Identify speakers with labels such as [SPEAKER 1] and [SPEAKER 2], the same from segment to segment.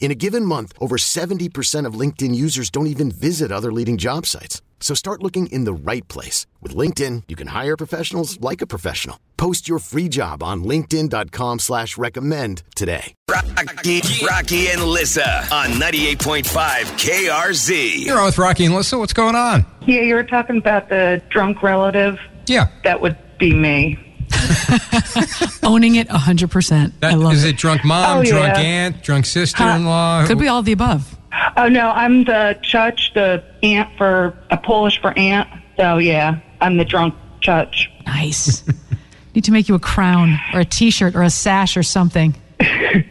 [SPEAKER 1] In a given month, over 70% of LinkedIn users don't even visit other leading job sites. So start looking in the right place. With LinkedIn, you can hire professionals like a professional. Post your free job on linkedin.com slash recommend today.
[SPEAKER 2] Rocky, Rocky and Lissa on 98.5 KRZ.
[SPEAKER 3] You're on with Rocky and Lissa. What's going on?
[SPEAKER 4] Yeah, you were talking about the drunk relative.
[SPEAKER 3] Yeah.
[SPEAKER 4] That would be me.
[SPEAKER 5] Owning it 100%.
[SPEAKER 3] That,
[SPEAKER 5] I love
[SPEAKER 3] is
[SPEAKER 5] it.
[SPEAKER 3] it drunk mom,
[SPEAKER 4] Oh,
[SPEAKER 3] drunk
[SPEAKER 4] yeah.
[SPEAKER 3] aunt, drunk sister-in-law?
[SPEAKER 5] Could be all the above.
[SPEAKER 4] Oh no, I'm the church, the aunt for a Polish for aunt. So yeah, I'm the drunk church.
[SPEAKER 5] Nice. Need to make you a crown or a T-shirt or a sash or something.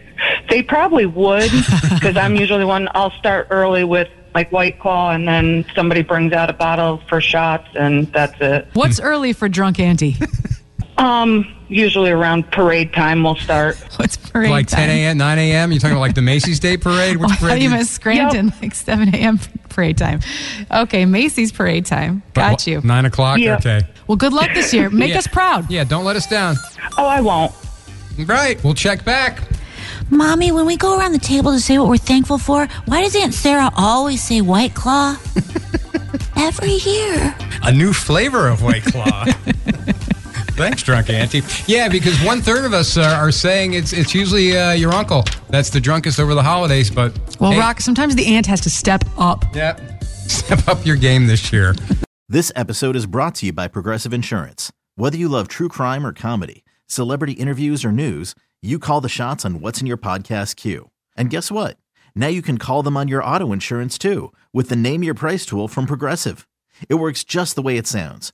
[SPEAKER 4] They probably would because I'm usually one. I'll start early with like White Claw, and then somebody brings out a bottle for shots, and that's it.
[SPEAKER 5] What's early for drunk auntie?
[SPEAKER 4] Um, usually around parade time we'll start.
[SPEAKER 5] What's parade
[SPEAKER 3] like 10 a.m., 9 a.m.? You're talking about like the Macy's Day Parade? Which
[SPEAKER 5] Oh, I thought
[SPEAKER 3] parade?
[SPEAKER 5] you
[SPEAKER 3] do
[SPEAKER 5] meant Scranton, like 7 a.m. parade time. Okay, Macy's parade time. Got you.
[SPEAKER 3] 9 o'clock?
[SPEAKER 4] Yeah.
[SPEAKER 3] Okay.
[SPEAKER 5] Well, good luck this year. Make
[SPEAKER 3] Yeah.
[SPEAKER 5] us proud.
[SPEAKER 3] Yeah, don't let us down.
[SPEAKER 4] Oh, I won't.
[SPEAKER 3] Right. We'll check back.
[SPEAKER 6] Mommy, when we go around the table to say what we're thankful for, why does Aunt Sarah always say White Claw? Every year.
[SPEAKER 3] A new flavor of White Claw. Thanks, drunk auntie. Yeah, because one third of us uh, are saying it's it's usually uh, your uncle that's the drunkest over the holidays. But
[SPEAKER 5] Well,
[SPEAKER 3] hey,
[SPEAKER 5] Rock, sometimes the aunt has to step up.
[SPEAKER 3] yeah, step up your game this year.
[SPEAKER 7] This episode is brought to you by Progressive Insurance. Whether you love true crime or comedy, celebrity interviews or news, you call the shots on what's in your podcast queue. And guess what? Now you can call them on your auto insurance too with the Name Your Price tool from Progressive. It works just the way it sounds.